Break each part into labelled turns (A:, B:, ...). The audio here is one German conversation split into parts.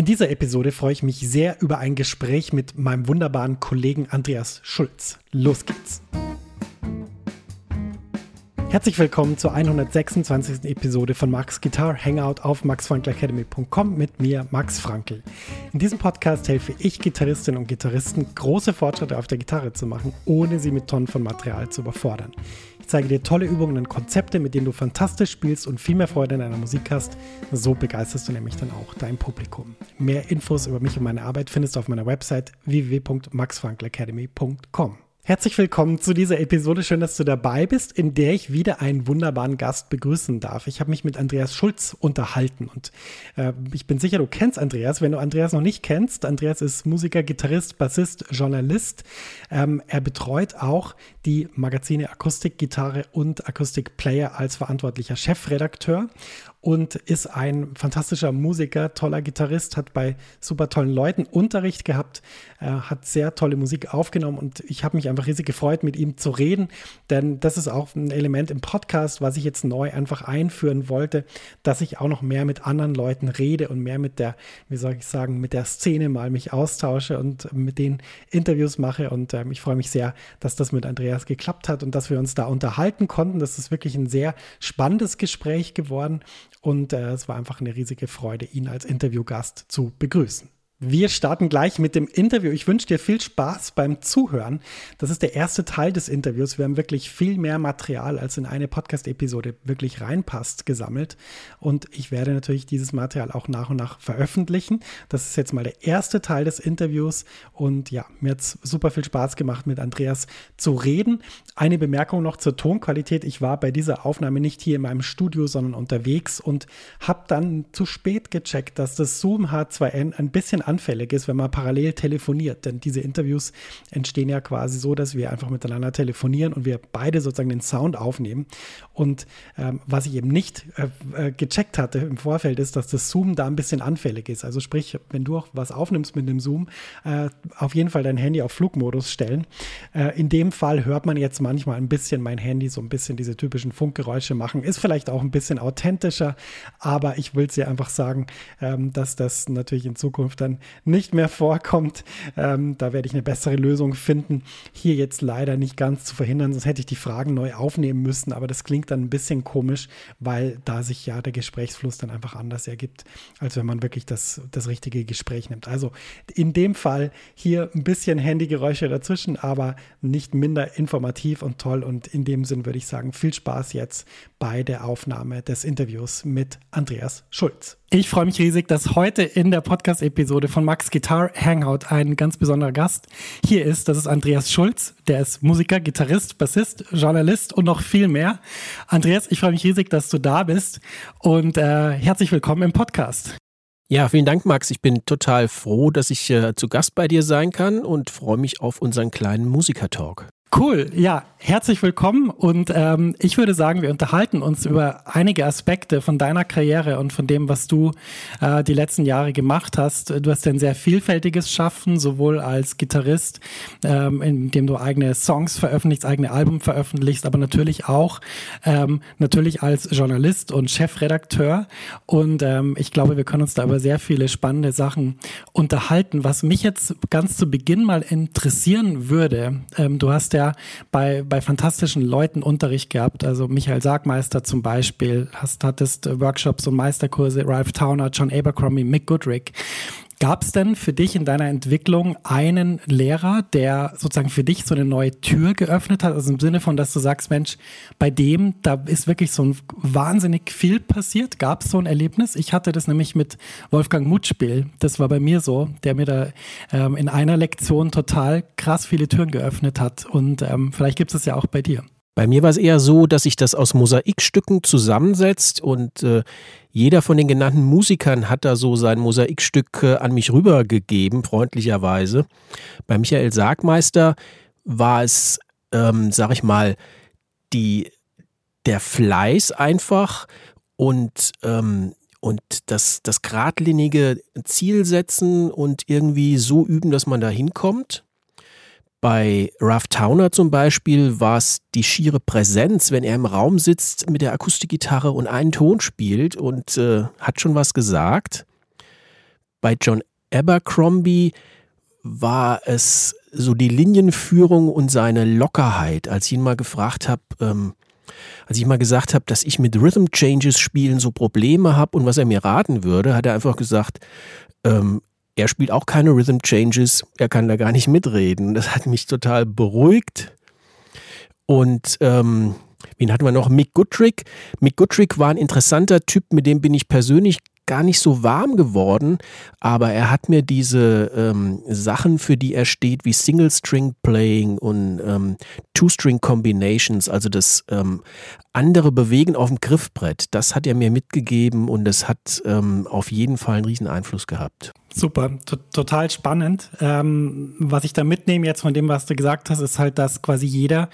A: In dieser Episode freue ich mich sehr über ein Gespräch mit meinem wunderbaren Kollegen Andreas Schulz. Los geht's! Herzlich willkommen zur 126. Episode von Max Guitar Hangout auf maxfrankelacademy.com mit mir, Max Frankl. In diesem Podcast helfe ich Gitarristinnen und Gitarristen, große Fortschritte auf der Gitarre zu machen, ohne sie mit Tonnen von Material zu überfordern. Zeige dir tolle Übungen und Konzepte, mit denen du fantastisch spielst und viel mehr Freude in deiner Musik hast. So begeisterst du nämlich dann auch dein Publikum. Mehr Infos über mich und meine Arbeit findest du auf meiner Website www.maxfrankelacademy.com. Herzlich willkommen zu dieser Episode. Schön, dass du dabei bist, in der ich wieder einen wunderbaren Gast begrüßen darf. Ich habe mich mit Andreas Schulz unterhalten und äh, ich bin sicher, du kennst Andreas. Wenn du Andreas noch nicht kennst, Andreas ist Musiker, Gitarrist, Bassist, Journalist. Ähm, er betreut auch die Magazine Akustik, Gitarre und Akustik Player als verantwortlicher Chefredakteur und ist ein fantastischer Musiker, toller Gitarrist, hat bei super tollen Leuten Unterricht gehabt, äh, hat sehr tolle Musik aufgenommen und ich habe mich einfach riesig gefreut, mit ihm zu reden, denn das ist auch ein Element im Podcast, was ich jetzt neu einfach einführen wollte, dass ich auch noch mehr mit anderen Leuten rede und mehr mit der, wie soll ich sagen, mit der Szene mal mich austausche und mit denen Interviews mache und ähm, ich freue mich sehr, dass das mit Andreas geklappt hat und dass wir uns da unterhalten konnten. Das ist wirklich ein sehr spannendes Gespräch geworden und äh, es war einfach eine riesige Freude, ihn als Interviewgast zu begrüßen. Wir starten gleich mit dem Interview. Ich wünsche dir viel Spaß beim Zuhören. Das ist der erste Teil des Interviews. Wir haben wirklich viel mehr Material, als in eine Podcast-Episode wirklich reinpasst, gesammelt. Und ich werde natürlich dieses Material auch nach und nach veröffentlichen. Das ist jetzt mal der erste Teil des Interviews. Und ja, mir hat es super viel Spaß gemacht, mit Andreas zu reden. Eine Bemerkung noch zur Tonqualität. Ich war bei dieser Aufnahme nicht hier in meinem Studio, sondern unterwegs und habe dann zu spät gecheckt, dass das Zoom H2N ein bisschen anfällig ist, wenn man parallel telefoniert. Denn diese Interviews entstehen ja quasi so, dass wir einfach miteinander telefonieren und wir beide sozusagen den Sound aufnehmen. Und ähm, was ich eben nicht äh, äh, gecheckt hatte im Vorfeld ist, dass das Zoom da ein bisschen anfällig ist. Also sprich, wenn du auch was aufnimmst mit dem Zoom, äh, auf jeden Fall dein Handy auf Flugmodus stellen. Äh, in dem Fall hört man jetzt manchmal ein bisschen mein Handy so ein bisschen diese typischen Funkgeräusche machen. Ist vielleicht auch ein bisschen authentischer, aber ich will es dir einfach sagen, ähm, dass das natürlich in Zukunft dann nicht mehr vorkommt. Ähm, da werde ich eine bessere Lösung finden. Hier jetzt leider nicht ganz zu verhindern, sonst hätte ich die Fragen neu aufnehmen müssen, aber das klingt dann ein bisschen komisch, weil da sich ja der Gesprächsfluss dann einfach anders ergibt, als wenn man wirklich das, das richtige Gespräch nimmt. Also in dem Fall hier ein bisschen Handygeräusche dazwischen, aber nicht minder informativ und toll. Und in dem Sinn würde ich sagen, viel Spaß jetzt bei der Aufnahme des Interviews mit Andreas Schulz. Ich freue mich riesig, dass heute in der Podcast-Episode von Max Guitar Hangout ein ganz besonderer Gast hier ist. Das ist Andreas Schulz. Der ist Musiker, Gitarrist, Bassist, Journalist und noch viel mehr. Andreas, ich freue mich riesig, dass du da bist und äh, herzlich willkommen im Podcast.
B: Ja, vielen Dank, Max. Ich bin total froh, dass ich äh, zu Gast bei dir sein kann und freue mich auf unseren kleinen Musiker-Talk.
A: Cool, ja, herzlich willkommen und ähm, ich würde sagen, wir unterhalten uns über einige Aspekte von deiner Karriere und von dem, was du äh, die letzten Jahre gemacht hast. Du hast ein sehr vielfältiges Schaffen, sowohl als Gitarrist, ähm, indem du eigene Songs veröffentlichst, eigene Alben veröffentlichst, aber natürlich auch ähm, natürlich als Journalist und Chefredakteur. Und ähm, ich glaube, wir können uns da über sehr viele spannende Sachen unterhalten. Was mich jetzt ganz zu Beginn mal interessieren würde, ähm, du hast ja ja bei, bei fantastischen Leuten Unterricht gehabt. Also Michael Sargmeister zum Beispiel, hast, hattest Workshops und Meisterkurse, Ralph Towner, John Abercrombie, Mick Goodrick. Gab es denn für dich in deiner Entwicklung einen Lehrer, der sozusagen für dich so eine neue Tür geöffnet hat? Also im Sinne von, dass du sagst, Mensch, bei dem, da ist wirklich so ein wahnsinnig viel passiert. Gab es so ein Erlebnis? Ich hatte das nämlich mit Wolfgang Mutspiel. Das war bei mir so, der mir da ähm, in einer Lektion total krass viele Türen geöffnet hat. Und ähm, vielleicht gibt es ja auch bei dir.
B: Bei mir war es eher so, dass sich das aus Mosaikstücken zusammensetzt und äh, jeder von den genannten Musikern hat da so sein Mosaikstück äh, an mich rübergegeben, freundlicherweise. Bei Michael Sargmeister war es, ähm, sag ich mal, die, der Fleiß einfach und, ähm, und das, das geradlinige Ziel setzen und irgendwie so üben, dass man da hinkommt. Bei Ralph Towner zum Beispiel war es die schiere Präsenz, wenn er im Raum sitzt mit der Akustikgitarre und einen Ton spielt und äh, hat schon was gesagt. bei John Abercrombie war es so die Linienführung und seine Lockerheit, als ich ihn mal gefragt habe, ähm, als ich mal gesagt habe, dass ich mit Rhythm Changes spielen so Probleme habe und was er mir raten würde, hat er einfach gesagt, ähm, er spielt auch keine Rhythm Changes, er kann da gar nicht mitreden. Das hat mich total beruhigt. Und ähm, wen hatten wir noch? Mick Goodrick. Mick Goodrick war ein interessanter Typ, mit dem bin ich persönlich gar nicht so warm geworden, aber er hat mir diese ähm, Sachen, für die er steht, wie Single-String-Playing und ähm, Two-String-Combinations, also das ähm, andere Bewegen auf dem Griffbrett, das hat er mir mitgegeben und das hat ähm, auf jeden Fall einen riesen Einfluss gehabt.
A: Super, total spannend. Ähm, was ich da mitnehme jetzt von dem, was du gesagt hast, ist halt, dass quasi jeder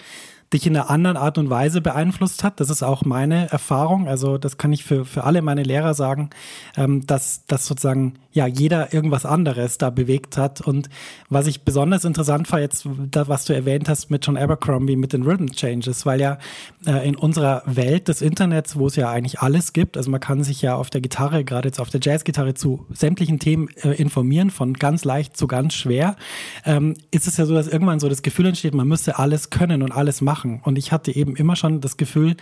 A: dich in einer anderen Art und Weise beeinflusst hat. Das ist auch meine Erfahrung. Also das kann ich für, für alle meine Lehrer sagen, ähm, dass, dass sozusagen ja jeder irgendwas anderes da bewegt hat. Und was ich besonders interessant war jetzt, was du erwähnt hast mit John Abercrombie, mit den Rhythm Changes, weil ja äh, in unserer Welt des Internets, wo es ja eigentlich alles gibt, also man kann sich ja auf der Gitarre, gerade jetzt auf der Jazzgitarre zu sämtlichen Themen äh, informieren, von ganz leicht zu ganz schwer, ähm, ist es ja so, dass irgendwann so das Gefühl entsteht, man müsste alles können und alles machen machen. Und ich hatte eben immer schon das Gefühl,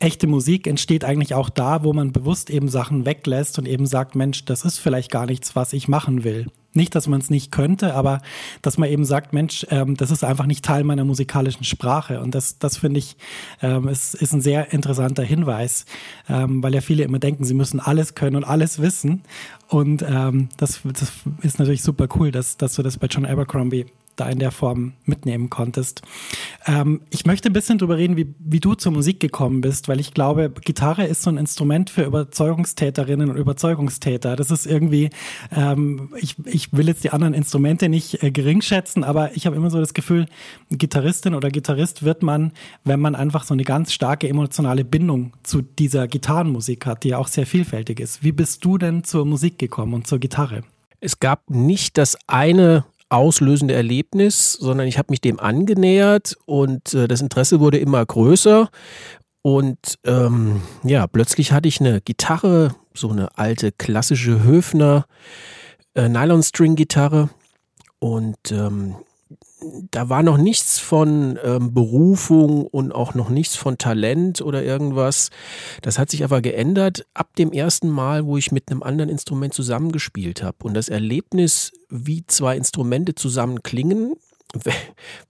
A: echte Musik entsteht eigentlich auch da, wo man bewusst eben Sachen weglässt und eben sagt, Mensch, das ist vielleicht gar nichts, was ich machen will. Nicht, dass man es nicht könnte, aber dass man eben sagt, Mensch, ähm, das ist einfach nicht Teil meiner musikalischen Sprache. Und das, das finde ich, ähm, ist, ist ein sehr interessanter Hinweis, ähm, weil ja viele immer denken, sie müssen alles können und alles wissen. Und ähm, das, das ist natürlich super cool, dass, dass du das bei John Abercrombie da in der Form mitnehmen konntest. Ähm, ich möchte ein bisschen darüber reden, wie, wie du zur Musik gekommen bist, weil ich glaube, Gitarre ist so ein Instrument für Überzeugungstäterinnen und Überzeugungstäter. Das ist irgendwie, ähm, ich, ich will jetzt die anderen Instrumente nicht äh, gering schätzen, aber ich habe immer so das Gefühl, Gitarristin oder Gitarrist wird man, wenn man einfach so eine ganz starke emotionale Bindung zu dieser Gitarrenmusik hat, die ja auch sehr vielfältig ist. Wie bist du denn zur Musik gekommen und zur Gitarre?
B: Es gab nicht das eine auslösende Erlebnis, sondern ich habe mich dem angenähert und äh, das Interesse wurde immer größer. Und ähm, ja, plötzlich hatte ich eine Gitarre, so eine alte klassische Höfner äh, Nylon-String-Gitarre. Und ähm, da war noch nichts von ähm, Berufung und auch noch nichts von Talent oder irgendwas. Das hat sich aber geändert ab dem ersten Mal, wo ich mit einem anderen Instrument zusammengespielt habe. Und das Erlebnis, wie zwei Instrumente zusammen klingen,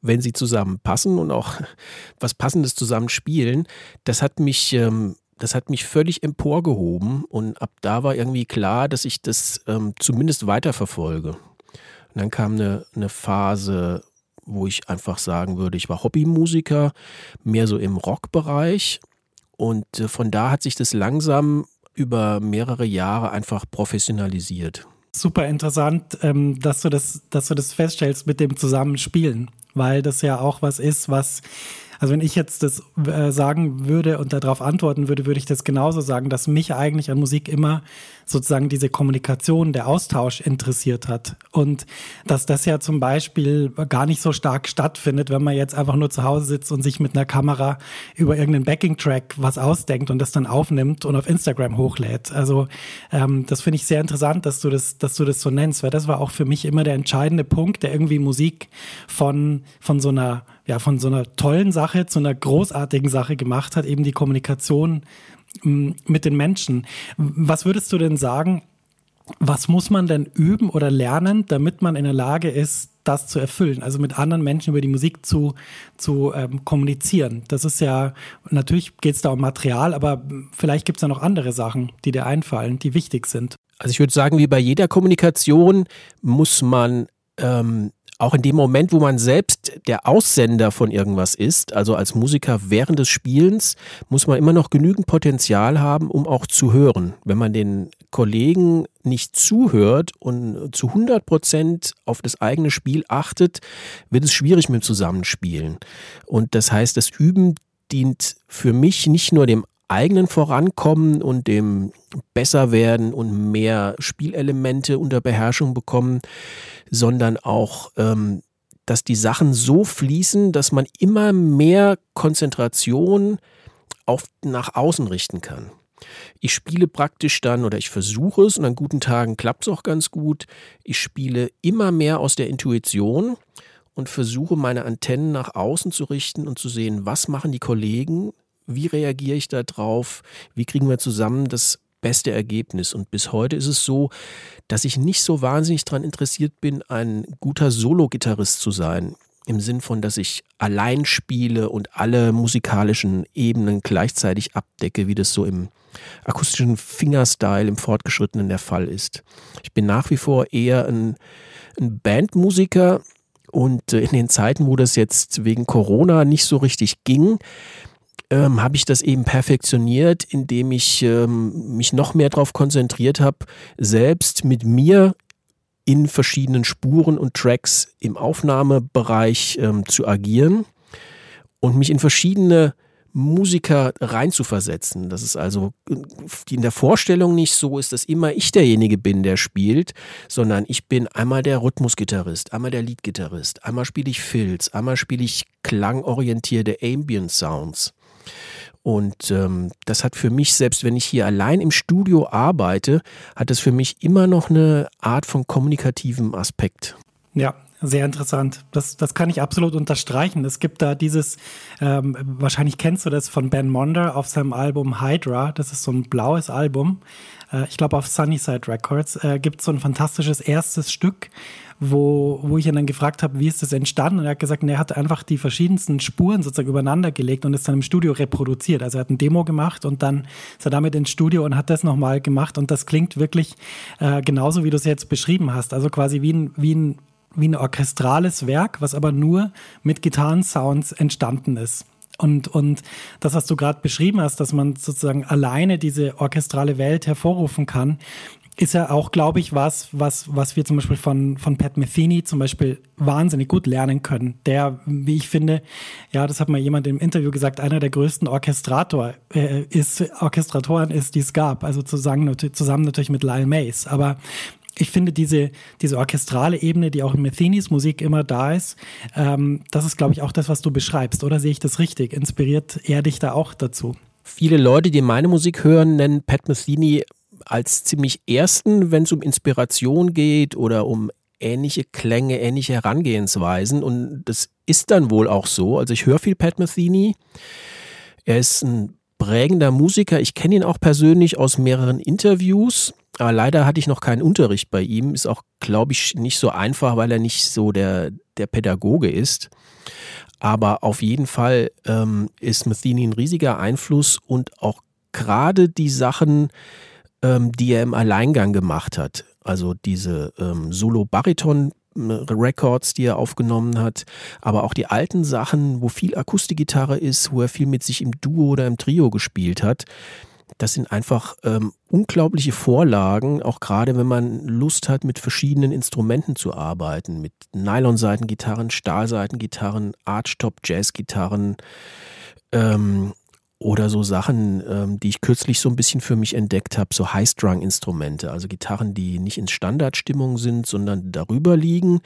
B: wenn sie zusammenpassen und auch was Passendes zusammen spielen, das hat mich ähm, das hat mich völlig emporgehoben und ab da war irgendwie klar, dass ich das ähm, zumindest weiterverfolge. Und dann kam eine, eine Phase, wo ich einfach sagen würde, ich war Hobbymusiker, mehr so im Rockbereich. Und äh, von da hat sich das langsam über mehrere Jahre einfach professionalisiert.
A: Super interessant, ähm, dass du das, dass du das feststellst mit dem Zusammenspielen, weil das ja auch was ist, was also wenn ich jetzt das äh, sagen würde und darauf antworten würde, würde ich das genauso sagen, dass mich eigentlich an Musik immer sozusagen diese Kommunikation, der Austausch interessiert hat. Und dass das ja zum Beispiel gar nicht so stark stattfindet, wenn man jetzt einfach nur zu Hause sitzt und sich mit einer Kamera über irgendeinen Backing-Track was ausdenkt und das dann aufnimmt und auf Instagram hochlädt. Also ähm, das finde ich sehr interessant, dass du das, dass du das so nennst, weil das war auch für mich immer der entscheidende Punkt, der irgendwie Musik von, von so einer ja, von so einer tollen Sache zu einer großartigen Sache gemacht hat, eben die Kommunikation mm, mit den Menschen. Was würdest du denn sagen, was muss man denn üben oder lernen, damit man in der Lage ist, das zu erfüllen, also mit anderen Menschen über die Musik zu, zu ähm, kommunizieren. Das ist ja, natürlich geht es da um Material, aber vielleicht gibt es ja noch andere Sachen, die dir einfallen, die wichtig sind.
B: Also ich würde sagen, wie bei jeder Kommunikation muss man ähm, auch in dem Moment, wo man selbst der Aussender von irgendwas ist, also als Musiker während des Spielens, muss man immer noch genügend Potenzial haben, um auch zu hören. Wenn man den Kollegen nicht zuhört und zu 100 Prozent auf das eigene Spiel achtet, wird es schwierig mit dem Zusammenspielen. Und das heißt, das Üben dient für mich nicht nur dem eigenen Vorankommen und dem Besserwerden und mehr Spielelemente unter Beherrschung bekommen, sondern auch, ähm, dass die Sachen so fließen, dass man immer mehr Konzentration auf nach außen richten kann. Ich spiele praktisch dann oder ich versuche es und an guten Tagen klappt es auch ganz gut. Ich spiele immer mehr aus der Intuition und versuche meine Antennen nach außen zu richten und zu sehen, was machen die Kollegen, wie reagiere ich da drauf, wie kriegen wir zusammen das beste Ergebnis. Und bis heute ist es so, dass ich nicht so wahnsinnig daran interessiert bin, ein guter Solo-Gitarrist zu sein. Im Sinn von, dass ich allein spiele und alle musikalischen Ebenen gleichzeitig abdecke, wie das so im akustischen Fingerstyle im Fortgeschrittenen der Fall ist. Ich bin nach wie vor eher ein, ein Bandmusiker und äh, in den Zeiten, wo das jetzt wegen Corona nicht so richtig ging, ähm, habe ich das eben perfektioniert, indem ich ähm, mich noch mehr darauf konzentriert habe, selbst mit mir in verschiedenen Spuren und Tracks im Aufnahmebereich ähm, zu agieren und mich in verschiedene Musiker reinzuversetzen. Das ist also in der Vorstellung nicht so ist, dass immer ich derjenige bin, der spielt, sondern ich bin einmal der Rhythmusgitarrist, einmal der Leadgitarrist, einmal spiele ich Filz, einmal spiele ich klangorientierte Ambient Sounds. Und ähm, das hat für mich, selbst wenn ich hier allein im Studio arbeite, hat es für mich immer noch eine Art von kommunikativem Aspekt.
A: Ja, sehr interessant. Das, das kann ich absolut unterstreichen. Es gibt da dieses, ähm, wahrscheinlich kennst du das von Ben Monder auf seinem Album Hydra. Das ist so ein blaues Album. Äh, ich glaube, auf Sunnyside Records äh, gibt es so ein fantastisches erstes Stück wo, wo ich ihn dann gefragt habe, wie ist das entstanden? Und er hat gesagt, er hat einfach die verschiedensten Spuren sozusagen übereinander gelegt und es dann im Studio reproduziert. Also er hat ein Demo gemacht und dann ist er damit ins Studio und hat das nochmal gemacht und das klingt wirklich äh, genauso, wie du es jetzt beschrieben hast. Also quasi wie ein, wie ein wie ein orchestrales Werk, was aber nur mit Gitarrensounds entstanden ist. Und, und das, was du gerade beschrieben hast, dass man sozusagen alleine diese orchestrale Welt hervorrufen kann, ist ja auch, glaube ich, was, was, was wir zum Beispiel von, von Pat Metheny zum Beispiel wahnsinnig gut lernen können. Der, wie ich finde, ja, das hat mal jemand im Interview gesagt, einer der größten Orchestrator äh, ist, Orchestratoren ist, die es gab. Also zusammen, zusammen natürlich mit Lyle Mays. Aber ich finde diese, diese orchestrale Ebene, die auch in Methenys Musik immer da ist, ähm, das ist, glaube ich, auch das, was du beschreibst. Oder sehe ich das richtig? Inspiriert er dich da auch dazu?
B: Viele Leute, die meine Musik hören, nennen Pat Metheny als ziemlich ersten, wenn es um Inspiration geht oder um ähnliche Klänge, ähnliche Herangehensweisen. Und das ist dann wohl auch so. Also ich höre viel Pat Metheny. Er ist ein prägender Musiker. Ich kenne ihn auch persönlich aus mehreren Interviews. Aber leider hatte ich noch keinen Unterricht bei ihm. Ist auch, glaube ich, nicht so einfach, weil er nicht so der, der Pädagoge ist. Aber auf jeden Fall ähm, ist Metheny ein riesiger Einfluss und auch gerade die Sachen, ähm, die er im Alleingang gemacht hat. Also diese ähm, Solo-Bariton-Records, die er aufgenommen hat, aber auch die alten Sachen, wo viel Akustikgitarre ist, wo er viel mit sich im Duo oder im Trio gespielt hat. Das sind einfach ähm, unglaubliche Vorlagen, auch gerade wenn man Lust hat, mit verschiedenen Instrumenten zu arbeiten, mit Nylonseitengitarren, Stahlseitengitarren, Archtop-Jazzgitarren, ähm, oder so Sachen, ähm, die ich kürzlich so ein bisschen für mich entdeckt habe, so High-Strung-Instrumente, also Gitarren, die nicht in Standardstimmung sind, sondern darüber liegen.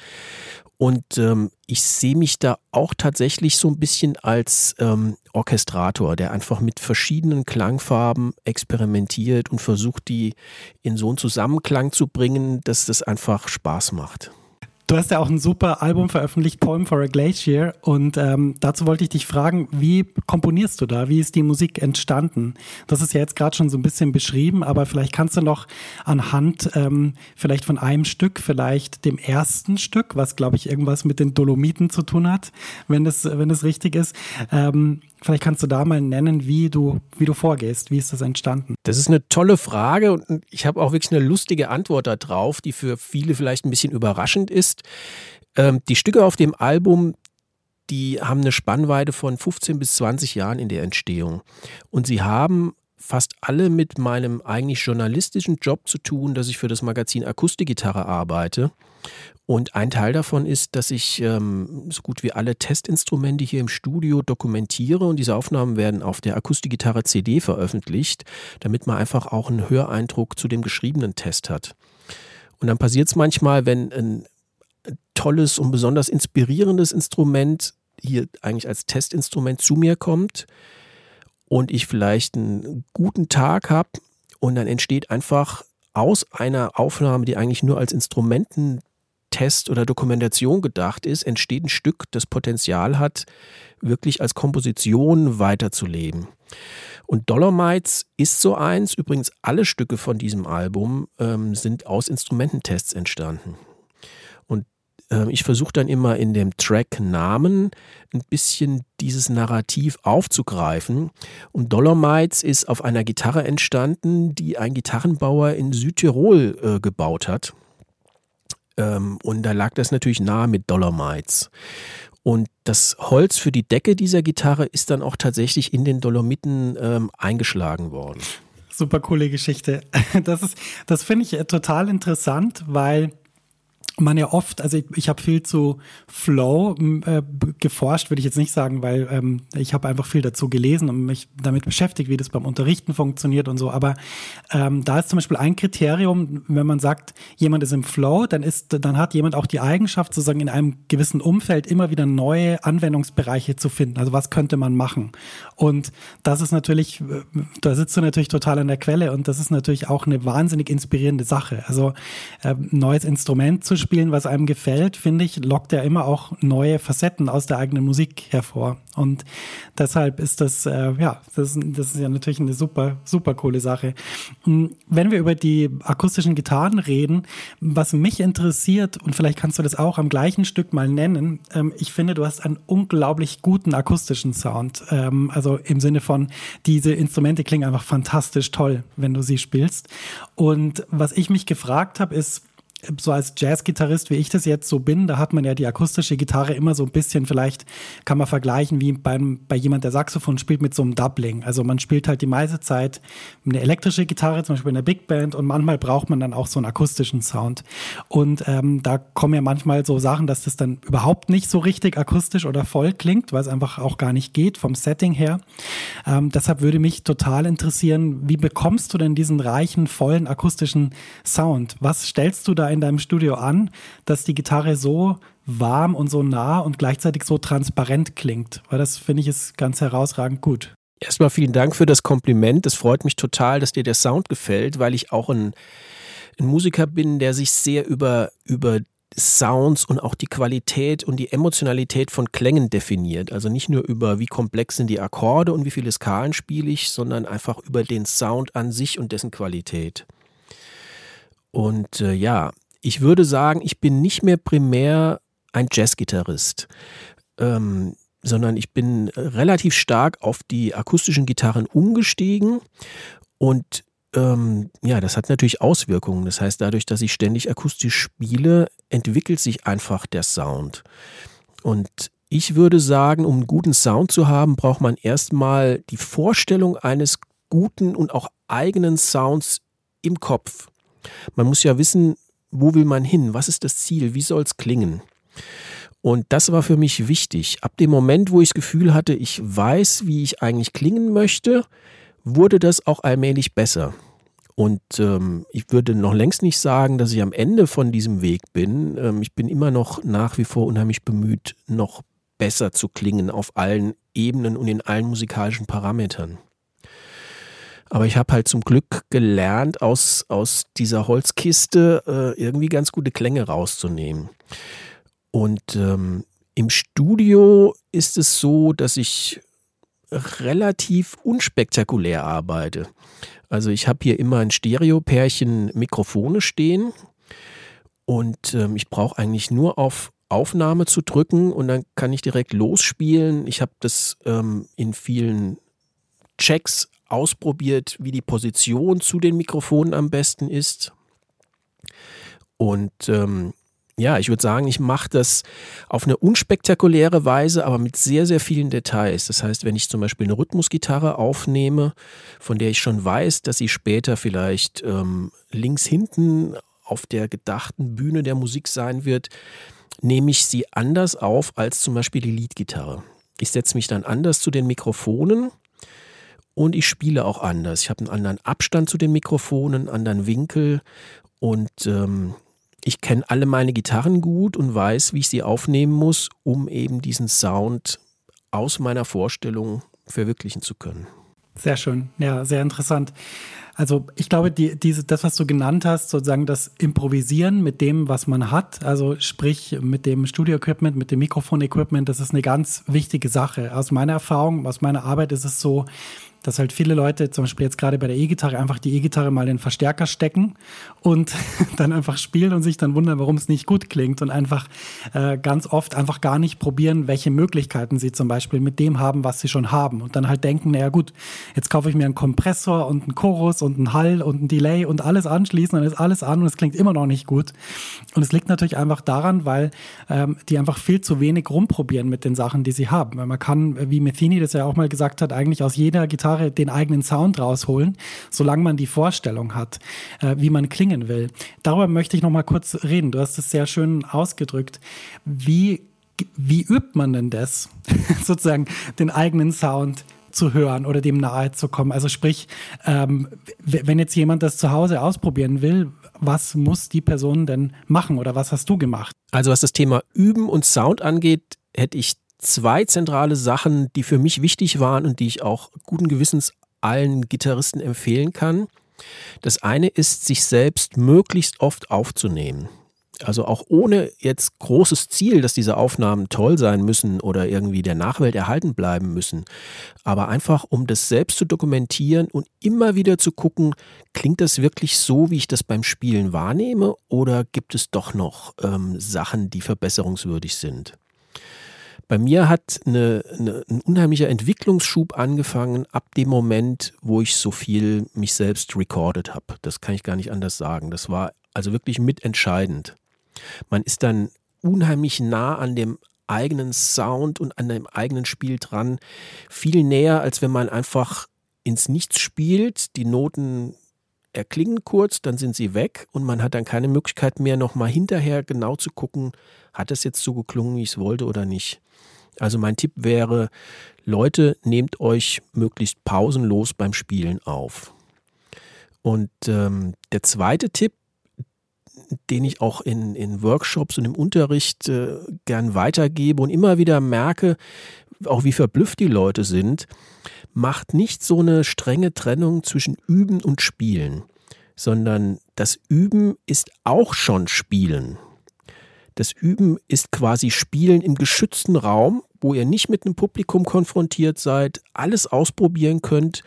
B: Und ähm, ich sehe mich da auch tatsächlich so ein bisschen als ähm, Orchestrator, der einfach mit verschiedenen Klangfarben experimentiert und versucht, die in so einen Zusammenklang zu bringen, dass das einfach Spaß macht.
A: Du hast ja auch ein super Album veröffentlicht, Poem for a Glacier. Und ähm, dazu wollte ich dich fragen, wie komponierst du da? Wie ist die Musik entstanden? Das ist ja jetzt gerade schon so ein bisschen beschrieben, aber vielleicht kannst du noch anhand ähm, vielleicht von einem Stück, vielleicht dem ersten Stück, was glaube ich irgendwas mit den Dolomiten zu tun hat, wenn das, wenn das richtig ist, ähm, Vielleicht kannst du da mal nennen, wie du, wie du vorgehst. Wie ist das entstanden?
B: Das ist eine tolle Frage und ich habe auch wirklich eine lustige Antwort darauf, die für viele vielleicht ein bisschen überraschend ist. Ähm, die Stücke auf dem Album, die haben eine Spannweite von 15 bis 20 Jahren in der Entstehung. Und sie haben fast alle mit meinem eigentlich journalistischen Job zu tun, dass ich für das Magazin Akustikgitarre arbeite. Und ein Teil davon ist, dass ich ähm, so gut wie alle Testinstrumente hier im Studio dokumentiere und diese Aufnahmen werden auf der Akustikgitarre CD veröffentlicht, damit man einfach auch einen Höreindruck zu dem geschriebenen Test hat. Und dann passiert es manchmal, wenn ein tolles und besonders inspirierendes Instrument hier eigentlich als Testinstrument zu mir kommt, und ich vielleicht einen guten Tag habe und dann entsteht einfach aus einer Aufnahme, die eigentlich nur als Instrumententest oder Dokumentation gedacht ist, entsteht ein Stück, das Potenzial hat, wirklich als Komposition weiterzuleben. Und Dolomites ist so eins. Übrigens, alle Stücke von diesem Album ähm, sind aus Instrumententests entstanden. Und äh, ich versuche dann immer in dem Track-Namen ein bisschen dieses Narrativ aufzugreifen. Und Dolomites ist auf einer Gitarre entstanden, die ein Gitarrenbauer in Südtirol äh, gebaut hat. Ähm, und da lag das natürlich nahe mit Dolomites. Und das Holz für die Decke dieser Gitarre ist dann auch tatsächlich in den Dolomiten ähm, eingeschlagen worden.
A: Super coole Geschichte. Das das finde ich äh, total interessant, weil man ja oft, also ich, ich habe viel zu Flow äh, geforscht, würde ich jetzt nicht sagen, weil ähm, ich habe einfach viel dazu gelesen und mich damit beschäftigt, wie das beim Unterrichten funktioniert und so. Aber ähm, da ist zum Beispiel ein Kriterium, wenn man sagt, jemand ist im Flow, dann ist, dann hat jemand auch die Eigenschaft, sozusagen in einem gewissen Umfeld immer wieder neue Anwendungsbereiche zu finden. Also was könnte man machen? Und das ist natürlich, äh, da sitzt du natürlich total an der Quelle und das ist natürlich auch eine wahnsinnig inspirierende Sache. Also äh, neues Instrument zu spielen, was einem gefällt, finde ich, lockt ja immer auch neue Facetten aus der eigenen Musik hervor. Und deshalb ist das, äh, ja, das, das ist ja natürlich eine super, super coole Sache. Hm, wenn wir über die akustischen Gitarren reden, was mich interessiert, und vielleicht kannst du das auch am gleichen Stück mal nennen, ähm, ich finde, du hast einen unglaublich guten akustischen Sound. Ähm, also im Sinne von, diese Instrumente klingen einfach fantastisch toll, wenn du sie spielst. Und was ich mich gefragt habe, ist, so als Jazzgitarrist, wie ich das jetzt so bin, da hat man ja die akustische Gitarre immer so ein bisschen, vielleicht kann man vergleichen wie beim, bei jemand, der Saxophon spielt mit so einem Doubling. Also man spielt halt die meiste Zeit eine elektrische Gitarre, zum Beispiel in der Big Band und manchmal braucht man dann auch so einen akustischen Sound. Und ähm, da kommen ja manchmal so Sachen, dass das dann überhaupt nicht so richtig akustisch oder voll klingt, weil es einfach auch gar nicht geht vom Setting her. Ähm, deshalb würde mich total interessieren, wie bekommst du denn diesen reichen, vollen akustischen Sound? Was stellst du da in deinem Studio an, dass die Gitarre so warm und so nah und gleichzeitig so transparent klingt? Weil das finde ich ist ganz herausragend gut.
B: Erstmal vielen Dank für das Kompliment. Es freut mich total, dass dir der Sound gefällt, weil ich auch ein, ein Musiker bin, der sich sehr über, über Sounds und auch die Qualität und die Emotionalität von Klängen definiert. Also nicht nur über wie komplex sind die Akkorde und wie viele Skalen spiele ich, sondern einfach über den Sound an sich und dessen Qualität. Und äh, ja, ich würde sagen, ich bin nicht mehr primär ein Jazzgitarrist, ähm, sondern ich bin relativ stark auf die akustischen Gitarren umgestiegen und ähm, ja, das hat natürlich Auswirkungen. Das heißt, dadurch, dass ich ständig akustisch spiele, entwickelt sich einfach der Sound. Und ich würde sagen, um einen guten Sound zu haben, braucht man erstmal die Vorstellung eines guten und auch eigenen Sounds im Kopf. Man muss ja wissen, wo will man hin? Was ist das Ziel? Wie soll es klingen? Und das war für mich wichtig. Ab dem Moment, wo ich das Gefühl hatte, ich weiß, wie ich eigentlich klingen möchte, wurde das auch allmählich besser. Und ähm, ich würde noch längst nicht sagen, dass ich am Ende von diesem Weg bin. Ähm, ich bin immer noch nach wie vor unheimlich bemüht, noch besser zu klingen auf allen Ebenen und in allen musikalischen Parametern. Aber ich habe halt zum Glück gelernt, aus, aus dieser Holzkiste äh, irgendwie ganz gute Klänge rauszunehmen. Und ähm, im Studio ist es so, dass ich relativ unspektakulär arbeite. Also ich habe hier immer ein Stereo-Pärchen Mikrofone stehen und ähm, ich brauche eigentlich nur auf Aufnahme zu drücken und dann kann ich direkt losspielen. Ich habe das ähm, in vielen Checks ausprobiert, wie die Position zu den Mikrofonen am besten ist. Und ähm, ja, ich würde sagen, ich mache das auf eine unspektakuläre Weise, aber mit sehr, sehr vielen Details. Das heißt, wenn ich zum Beispiel eine Rhythmusgitarre aufnehme, von der ich schon weiß, dass sie später vielleicht ähm, links hinten auf der gedachten Bühne der Musik sein wird, nehme ich sie anders auf als zum Beispiel die Leadgitarre. Ich setze mich dann anders zu den Mikrofonen und ich spiele auch anders. Ich habe einen anderen Abstand zu den Mikrofonen, einen anderen Winkel und ähm, ich kenne alle meine Gitarren gut und weiß, wie ich sie aufnehmen muss, um eben diesen Sound aus meiner Vorstellung verwirklichen zu können.
A: Sehr schön, ja, sehr interessant. Also ich glaube, die, diese, das, was du genannt hast, sozusagen das Improvisieren mit dem, was man hat, also sprich mit dem Studio-Equipment, mit dem Mikrofon-Equipment, das ist eine ganz wichtige Sache. Aus meiner Erfahrung, aus meiner Arbeit ist es so, dass halt viele Leute, zum Beispiel jetzt gerade bei der E-Gitarre, einfach die E-Gitarre mal in den Verstärker stecken und dann einfach spielen und sich dann wundern, warum es nicht gut klingt und einfach äh, ganz oft einfach gar nicht probieren, welche Möglichkeiten sie zum Beispiel mit dem haben, was sie schon haben und dann halt denken, naja gut, jetzt kaufe ich mir einen Kompressor und einen Chorus und einen Hall und einen Delay und alles anschließen, dann ist alles an und es klingt immer noch nicht gut. Und es liegt natürlich einfach daran, weil ähm, die einfach viel zu wenig rumprobieren mit den Sachen, die sie haben. Weil man kann, wie Metheny das ja auch mal gesagt hat, eigentlich aus jeder Gitarre Gitarre den eigenen Sound rausholen, solange man die Vorstellung hat, äh, wie man klingen will. Darüber möchte ich noch mal kurz reden. Du hast es sehr schön ausgedrückt. Wie, wie übt man denn das, sozusagen den eigenen Sound zu hören oder dem nahe zu kommen. Also sprich, ähm, wenn jetzt jemand das zu Hause ausprobieren will, was muss die Person denn machen oder was hast du gemacht?
B: Also was das Thema Üben und Sound angeht, hätte ich zwei zentrale Sachen, die für mich wichtig waren und die ich auch guten Gewissens allen Gitarristen empfehlen kann. Das eine ist, sich selbst möglichst oft aufzunehmen. Also auch ohne jetzt großes Ziel, dass diese Aufnahmen toll sein müssen oder irgendwie der Nachwelt erhalten bleiben müssen, aber einfach um das selbst zu dokumentieren und immer wieder zu gucken, klingt das wirklich so, wie ich das beim Spielen wahrnehme oder gibt es doch noch ähm, Sachen, die verbesserungswürdig sind? Bei mir hat eine, eine, ein unheimlicher Entwicklungsschub angefangen ab dem Moment, wo ich so viel mich selbst recorded habe. Das kann ich gar nicht anders sagen. Das war also wirklich mitentscheidend. Man ist dann unheimlich nah an dem eigenen Sound und an dem eigenen Spiel dran. Viel näher, als wenn man einfach ins Nichts spielt, die Noten erklingen kurz, dann sind sie weg und man hat dann keine Möglichkeit mehr, nochmal hinterher genau zu gucken, hat es jetzt so geklungen, wie ich es wollte oder nicht. Also mein Tipp wäre, Leute, nehmt euch möglichst pausenlos beim Spielen auf. Und ähm, der zweite Tipp, den ich auch in, in Workshops und im Unterricht äh, gern weitergebe und immer wieder merke, auch wie verblüfft die Leute sind, macht nicht so eine strenge Trennung zwischen Üben und Spielen, sondern das Üben ist auch schon Spielen. Das Üben ist quasi Spielen im geschützten Raum, wo ihr nicht mit einem Publikum konfrontiert seid, alles ausprobieren könnt,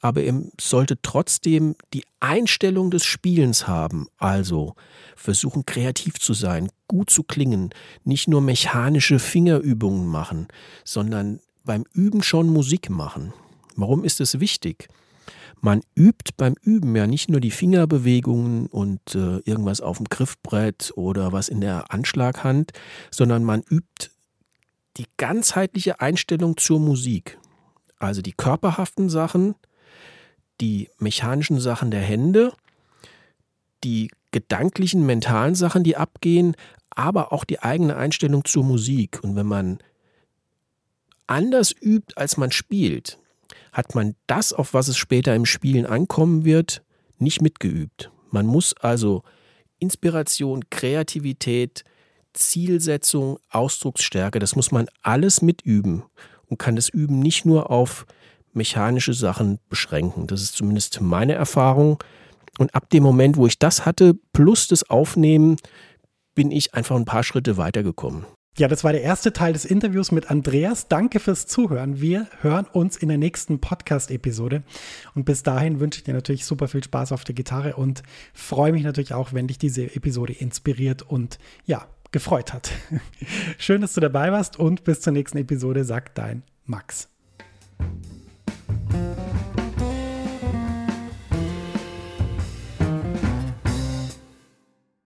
B: aber ihr solltet trotzdem die Einstellung des Spielens haben. Also versuchen kreativ zu sein, gut zu klingen, nicht nur mechanische Fingerübungen machen, sondern beim Üben schon Musik machen. Warum ist es wichtig? man übt beim Üben ja nicht nur die Fingerbewegungen und äh, irgendwas auf dem Griffbrett oder was in der Anschlaghand, sondern man übt die ganzheitliche Einstellung zur Musik. Also die körperhaften Sachen, die mechanischen Sachen der Hände, die gedanklichen, mentalen Sachen, die abgehen, aber auch die eigene Einstellung zur Musik. Und wenn man anders übt, als man spielt, hat man das, auf was es später im Spielen ankommen wird, nicht mitgeübt. Man muss also Inspiration, Kreativität, Zielsetzung, Ausdrucksstärke, das muss man alles mitüben und kann das Üben nicht nur auf mechanische Sachen beschränken. Das ist zumindest meine Erfahrung. Und ab dem Moment, wo ich das hatte, plus das Aufnehmen, bin ich einfach ein paar Schritte weitergekommen.
A: Ja, das war der erste Teil des Interviews mit Andreas. Danke fürs Zuhören. Wir hören uns in der nächsten Podcast-Episode. Und bis dahin wünsche ich dir natürlich super viel Spaß auf der Gitarre und freue mich natürlich auch, wenn dich diese Episode inspiriert und ja, gefreut hat. Schön, dass du dabei warst und bis zur nächsten Episode sagt dein Max.